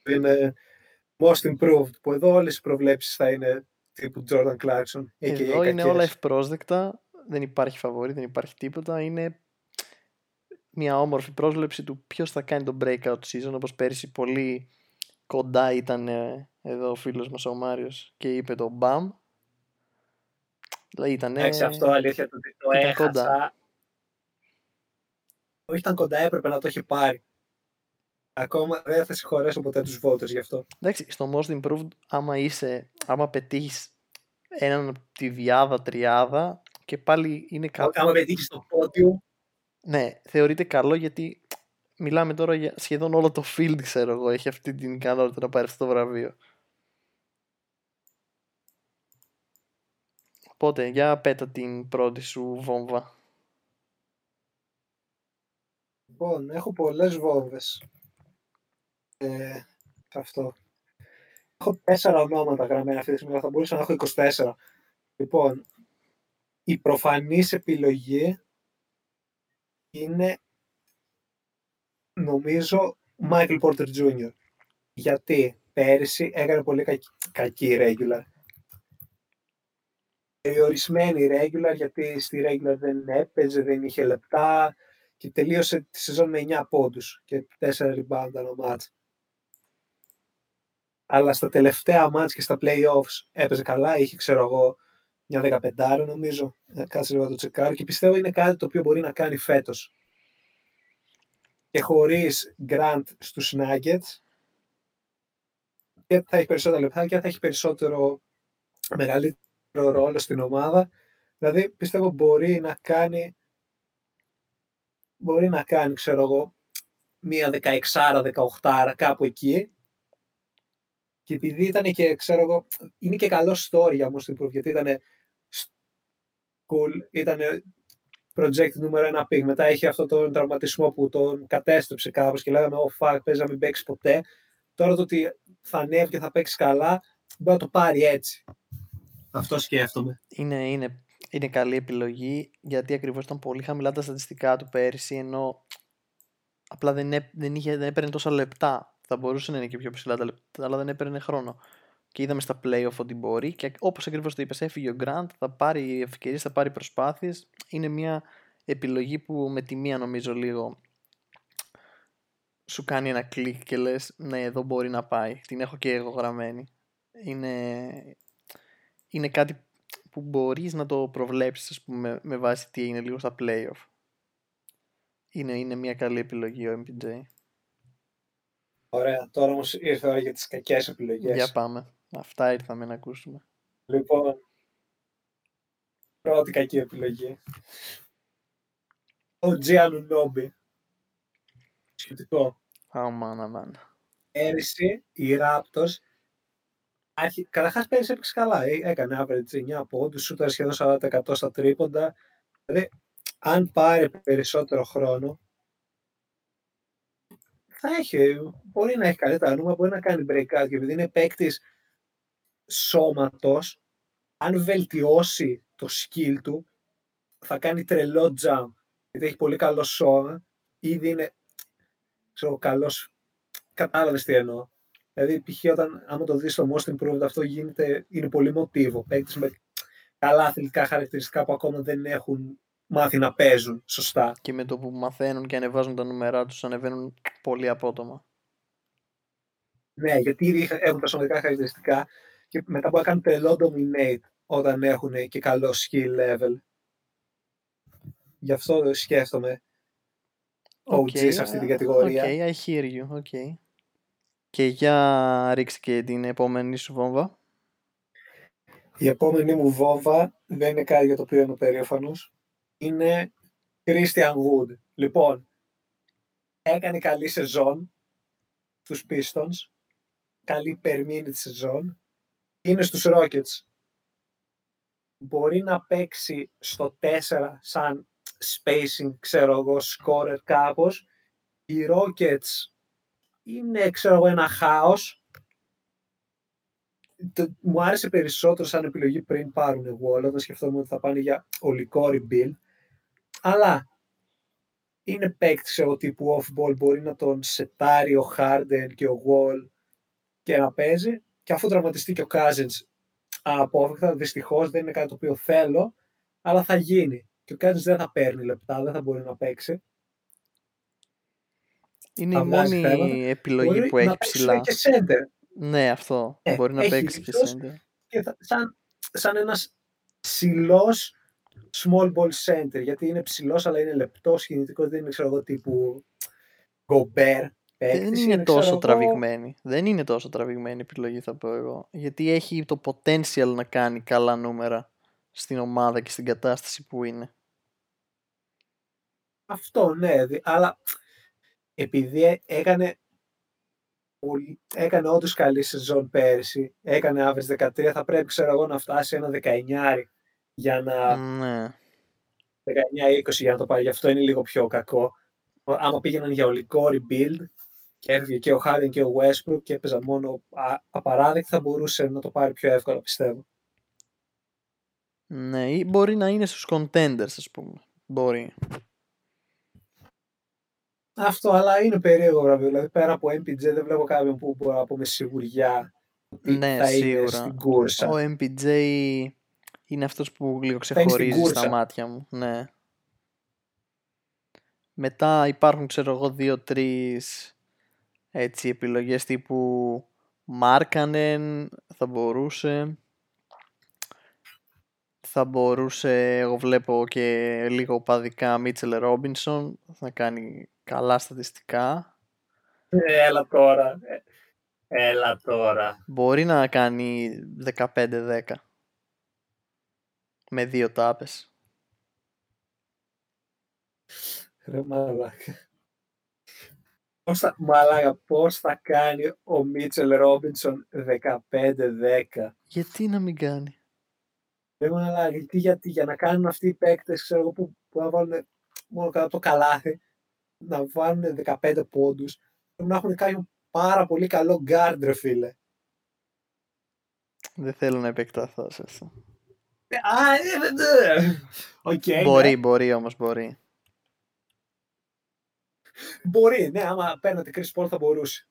Που Είναι most improved, που εδώ όλες οι προβλέψεις θα είναι τύπου Jordan Clarkson. aka Εδώ είναι όλα κακές. ευπρόσδεκτα. Δεν υπάρχει φαβορή, δεν υπάρχει τίποτα. Είναι μια όμορφη πρόσληψη του ποιος θα κάνει το breakout season. Όπως πέρυσι πολύ κοντά ήταν ε, εδώ ο φίλος μας ο Μάριος και είπε το BAM. Δηλαδή ήταν. Εντάξει, αυτό αλήθεια το, ότι το ήταν έχασα. κοντά. Όχι ήταν κοντά, έπρεπε να το έχει πάρει. Ακόμα δεν θα συγχωρέσω ποτέ τους voters γι' αυτό. Εντάξει, στο most improved, άμα είσαι, άμα πετύχεις έναν από τη διάδα τριάδα και πάλι είναι καλό. Άμα πετύχεις το πόντιο, Ναι, θεωρείται καλό γιατί μιλάμε τώρα για σχεδόν όλο το field, ξέρω εγώ, έχει αυτή την ικανότητα να πάρει αυτό το βραβείο. Οπότε, για πέτα την πρώτη σου βόμβα. Λοιπόν, έχω πολλές βόμβες. Ε, σε αυτό. Έχω τέσσερα ονόματα γραμμένα αυτή τη στιγμή, θα μπορούσα να έχω 24. Λοιπόν, η προφανής επιλογή είναι, νομίζω, Michael Porter Jr. Γιατί πέρυσι έκανε πολύ κακή, κακή regular. Περιορισμένη regular, γιατί στη regular δεν έπαιζε, δεν είχε λεπτά και τελείωσε τη σεζόν με 9 πόντους και 4 rebound ανά μάτς. Αλλά στα τελευταία μάτς και στα playoffs έπαιζε καλά, είχε ξέρω εγώ μια 15 νομίζω, Ε, κάτσε λίγο να το τσεκάρω και πιστεύω είναι κάτι το οποίο μπορεί να κάνει φέτος. Και χωρίς Grant στους Nuggets και θα έχει περισσότερα λεπτά και θα έχει περισσότερο μεγαλύτερο ρόλο στην ομάδα. Δηλαδή πιστεύω μπορεί να κάνει μπορεί να κάνει, ξέρω εγώ, μία 16-18 κάπου εκεί. Και επειδή ήταν και, ξέρω εγώ, είναι και καλό story για όμως την Proof, γιατί ήταν cool, ήταν project νούμερο ένα pick. Μετά είχε αυτό τον τραυματισμό που τον κατέστρεψε κάπως και λέγαμε, oh fuck, παίζει να μην παίξει ποτέ. Τώρα το ότι θα ανέβει και θα παίξει καλά, μπορεί να το πάρει έτσι. Αυτό σκέφτομαι. Είναι, είναι, είναι καλή επιλογή γιατί ακριβώς ήταν πολύ χαμηλά τα στατιστικά του πέρυσι ενώ απλά δεν, έ- δεν, είχε, δεν έπαιρνε τόσα λεπτά. Θα μπορούσε να είναι και πιο ψηλά τα λεπτά, αλλά δεν έπαιρνε χρόνο. Και είδαμε στα playoff ότι μπορεί και όπως ακριβώς το είπες έφυγε ο Grant, θα πάρει ευκαιρίες, θα πάρει προσπάθειες. Είναι μια επιλογή που με τη μία νομίζω λίγο σου κάνει ένα κλικ και λες ναι εδώ μπορεί να πάει. Την έχω και εγώ γραμμένη. Είναι, είναι κάτι που μπορείς να το προβλέψεις ας πούμε, με βάση τι έγινε λίγο στα playoff. Είναι, είναι μια καλή επιλογή ο MPJ. Ωραία, τώρα όμως ήρθε η ώρα για τις κακές επιλογές. Για πάμε. Αυτά ήρθαμε να ακούσουμε. Λοιπόν, πρώτη κακή επιλογή. Ο Τζιάνου Νόμπι. Σχετικό. Αμάν, αμάν. Πέρυσι οι Raptors Καταρχάς πέρυσι έπαιξε καλά. Ε, έκανε average 9 πόντους, σούταρ σχεδόν 40% στα τρίποντα. Δηλαδή, αν πάρει περισσότερο χρόνο, θα έχει, μπορεί να έχει καλύτερα νούμερα, μπορεί να κάνει breakout και επειδή είναι παίκτης σώματος, αν βελτιώσει το skill του, θα κάνει τρελό jump. Γιατί έχει πολύ καλό σώμα, ήδη είναι ξέρω, καλός, κατάλαβες τι εννοώ. Δηλαδή, π.χ. όταν άμα το δεις στο Most Improved, αυτό γίνεται, είναι πολύ μοτίβο. Παίκτες με καλά αθλητικά χαρακτηριστικά που ακόμα δεν έχουν μάθει να παίζουν σωστά. Και με το που μαθαίνουν και ανεβάζουν τα νούμερά τους, ανεβαίνουν πολύ απότομα. Ναι, γιατί ήδη έχουν τα σωματικά χαρακτηριστικά και μετά που να τρελό dominate όταν έχουν και καλό skill level. Γι' αυτό σκέφτομαι OG okay, σε αυτή την κατηγορία. Okay, I hear you, okay. Και για ρίξει και την επόμενη σου βόμβα; Η επόμενη μου βόμβα δεν είναι κάτι για το οποίο είμαι περήφανος. Είναι Christian Wood. Λοιπόν, έκανε καλή σεζόν στους Pistons. Καλή περμήνη της σεζόν. Είναι στους Rockets. Μπορεί να παίξει στο 4 σαν spacing, ξέρω εγώ, scorer κάπως. Οι Rockets είναι, ξέρω εγώ, ένα χάος. μου άρεσε περισσότερο σαν επιλογή πριν πάρουν Wall, όταν σκεφτόμουν ότι θα πάνε για ολικό rebuild. Αλλά είναι παίκτης εγώ τύπου off-ball, μπορεί να τον σετάρει ο Harden και ο Wall και να παίζει. Και αφού τραυματιστεί και ο Cousins απόφευκτα, δυστυχώς δεν είναι κάτι το οποίο θέλω, αλλά θα γίνει. Και ο Cousins δεν θα παίρνει λεπτά, δεν θα μπορεί να παίξει. Είναι η μόνη επιλογή μπορεί που έχει ψηλά. Και center. Ναι, αυτό. Ε, μπορεί να παίξει και center. Και θα, σαν, σαν ένας ψηλός small ball center, γιατί είναι ψηλός, αλλά είναι λεπτός, κινητικός, δεν είναι ξέρω εγώ τύπου Gobert. Δεν είναι, τόσο τραβηγμένη. Δεν είναι τόσο τραβηγμένη επιλογή θα πω εγώ. Γιατί έχει το potential να κάνει καλά νούμερα στην ομάδα και στην κατάσταση που είναι. Αυτό ναι, αλλά επειδή έκανε, έκανε όντως καλή σεζόν πέρσι, έκανε average 13, θα πρέπει ξέρω εγώ να φτάσει ένα 19 για να... Ναι. 19-20 για να το πάρει, γι' αυτό είναι λίγο πιο κακό. Άμα πήγαιναν για ολικό rebuild και έφυγε και ο Harden και ο Westbrook και έπαιζαν μόνο απαράδεκτα, θα μπορούσε να το πάρει πιο εύκολα, πιστεύω. Ναι, ή μπορεί να είναι στους contenders, ας πούμε. Μπορεί. Αυτό, αλλά είναι περίεργο βραβείο. Δηλαδή, πέρα από MPJ δεν βλέπω κάποιον που μπορεί να πούμε σιγουριά ναι, θα σίγουρα. είναι στην κούρσα. Ο MPJ είναι αυτός που λίγο ξεχωρίζει στα μάτια μου. Ναι. Μετά υπάρχουν, ξέρω εγώ, δύο-τρεις έτσι επιλογές τύπου Μάρκανεν θα μπορούσε θα μπορούσε εγώ βλέπω και λίγο παδικά Μίτσελ Ρόμπινσον θα κάνει καλά στατιστικά. Έλα τώρα. Έλα τώρα. Μπορεί να κάνει 15-10. Με δύο τάπες. Ρε μαλάκα. Πώς θα, μαλάκα, πώς θα κάνει ο Μίτσελ Ρόμπινσον 15-10. Γιατί να μην κάνει; Ρε μαλάκα, γιατί, γιατί για να κάνουν αυτοί οι παίκτες, ξέρω εγώ, που, που να βάλουν μόνο κατά το καλάθι, να βάλουν 15 πόντους, πρέπει να έχουν κάνει πάρα πολύ καλό γκάρντ, ρε φίλε. Δεν θέλω να επεκταθώ σε αυτό. Ε, α, okay, ε, μπορεί, ναι. μπορεί όμως, μπορεί. Μπορεί, ναι, άμα παίρνατε Chris Paul θα μπορούσε.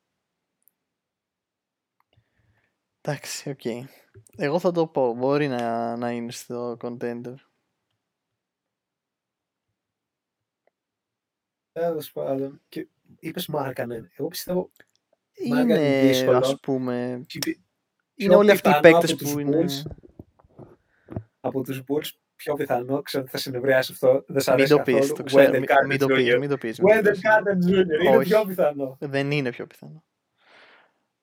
Εντάξει, οκ. Okay. Εγώ θα το πω. Μπορεί να, να είναι στο contender. Τέλος πάντων. Και είπες Μάρκανεν. Εγώ πιστεύω. Είναι, ας πούμε. Είναι όλοι αυτοί οι παίκτες που είναι. Από τους Bulls πιο πιθανό, ξέρω ότι θα συνευριάσει αυτό, δεν σα αρέσει μην το πεις, το ξέρω, μην, μην, το πεις, μην το πεις. Wendell Carter Jr. είναι πιο πιθανό. Δεν είναι πιο πιθανό.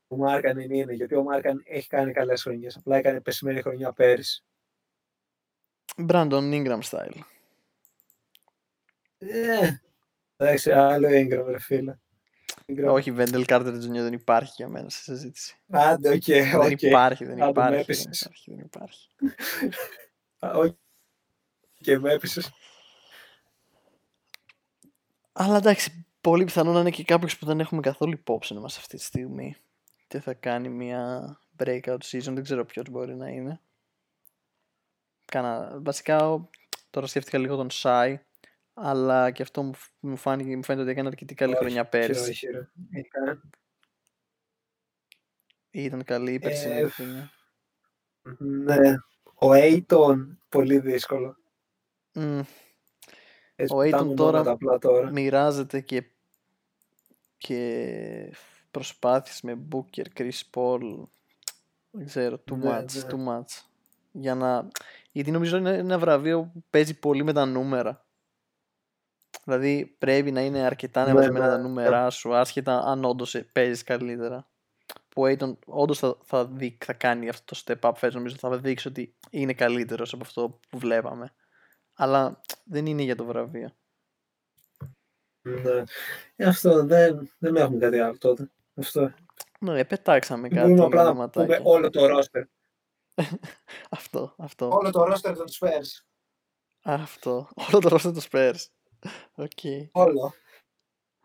Ο Μάρκαν είναι, γιατί ο Μάρκαν έχει κάνει καλές χρονιές, απλά έκανε πεσμένη χρονιά πέρυσι. Brandon Ingram style. Ε, εντάξει, άλλο Ingram ρε φίλε. Όχι, Wendell Carter Junior δεν υπάρχει για μένα σε συζήτηση. Άντε, οκ. Δεν οκ. υπάρχει, δεν Άντε, με υπάρχει. Δεν έπεισες. υπάρχει, δεν υπάρχει. Α, οκ. Και με έπεισες. Αλλά εντάξει, πολύ πιθανό να είναι και κάποιος που δεν έχουμε καθόλου υπόψη μας αυτή τη στιγμή. Και θα κάνει μια breakout season, δεν ξέρω ποιος μπορεί να είναι. Κάνα... Βασικά, ο- τώρα σκέφτηκα λίγο τον Σάι, αλλά και αυτό μου, φ- μου, φάνηκε, μου φαίνεται ότι έκανε αρκετή καλή Όχι, χρονιά και πέρσι. όχι, ρε. Ήταν- Ήταν καλή η περσινή Ε, χρονιά. Ναι. Ο Aiton, πολύ δύσκολο. Μμ, Έτσι, Ο πετάμε Aiton τώρα ονόματα απλά τώρα. μοιράζεται και, και προσπάθειες με Booker, Chris Paul δεν ξέρω, too Ναι, much, ναι. too much για να... γιατί νομίζω είναι ένα βραβείο που παίζει πολύ με τα νούμερα δηλαδή πρέπει να είναι αρκετά Ναι, ανεβασμένα ναι, τα ναι. νούμερά σου άσχετα αν όντως παίζεις καλύτερα που ο Aiton όντως θα, θα, δει, θα κάνει αυτό το step up φέτος νομίζω θα δείξει ότι είναι καλύτερος από αυτό που βλέπαμε αλλά δεν είναι για το βραβείο Ναι. Ε, Αυτό δεν, δεν έχουμε κάτι άλλο τότε. Αυτό. Ναι, πετάξαμε κάτι Μπορούμε απλά να ονοματάκια. πούμε όλο το roster. Αυτό, αυτό, Όλο το roster των Spurs. αυτό. Όλο το roster του Spurs. Οκ. Όλο.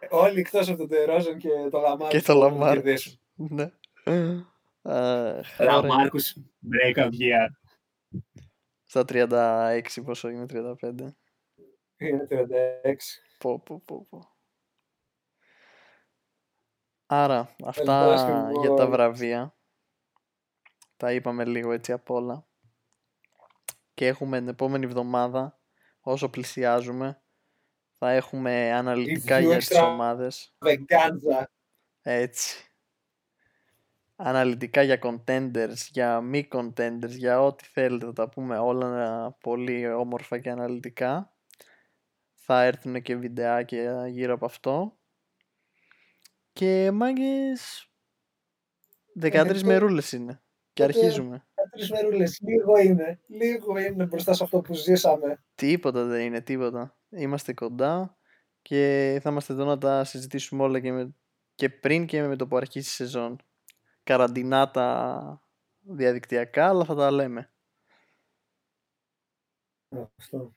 Όλοι εκτός από τον Τερόζον και το LaMarcus. Και το μπορούν να LaMarcus. κερδίσουν. Ναι. Αχ, ωραία. LaMarcus, breakout year. Στα 36 πόσο είναι, 35. Είναι 36. Πω, πω, πω, πω. Άρα, αυτά basketball. για τα βραβεία. Τα είπαμε λίγο έτσι απ' όλα. Και έχουμε την επόμενη εβδομάδα, όσο πλησιάζουμε, θα έχουμε αναλυτικά Review για τις extra. ομάδες. Βεγγάντζα. Έτσι. Αναλυτικά για contenders, για μη contenders, για ό,τι θέλετε θα τα πούμε όλα πολύ όμορφα και αναλυτικά. Θα έρθουν και βιντεάκια γύρω από αυτό. Και μάγκες 13 Ε, μερούλες είναι. Και τότε- αρχίζουμε. Τρεις μερούλες. Λίγο είναι. Λίγο είναι μπροστά σε αυτό που ζήσαμε. Τίποτα δεν είναι, τίποτα. Είμαστε κοντά και θα είμαστε εδώ να τα συζητήσουμε όλα και, με, και πριν και με το που αρχίσει η σεζόν. Καραντινάτα διαδικτυακά, αλλά θα τα λέμε. Αυτό.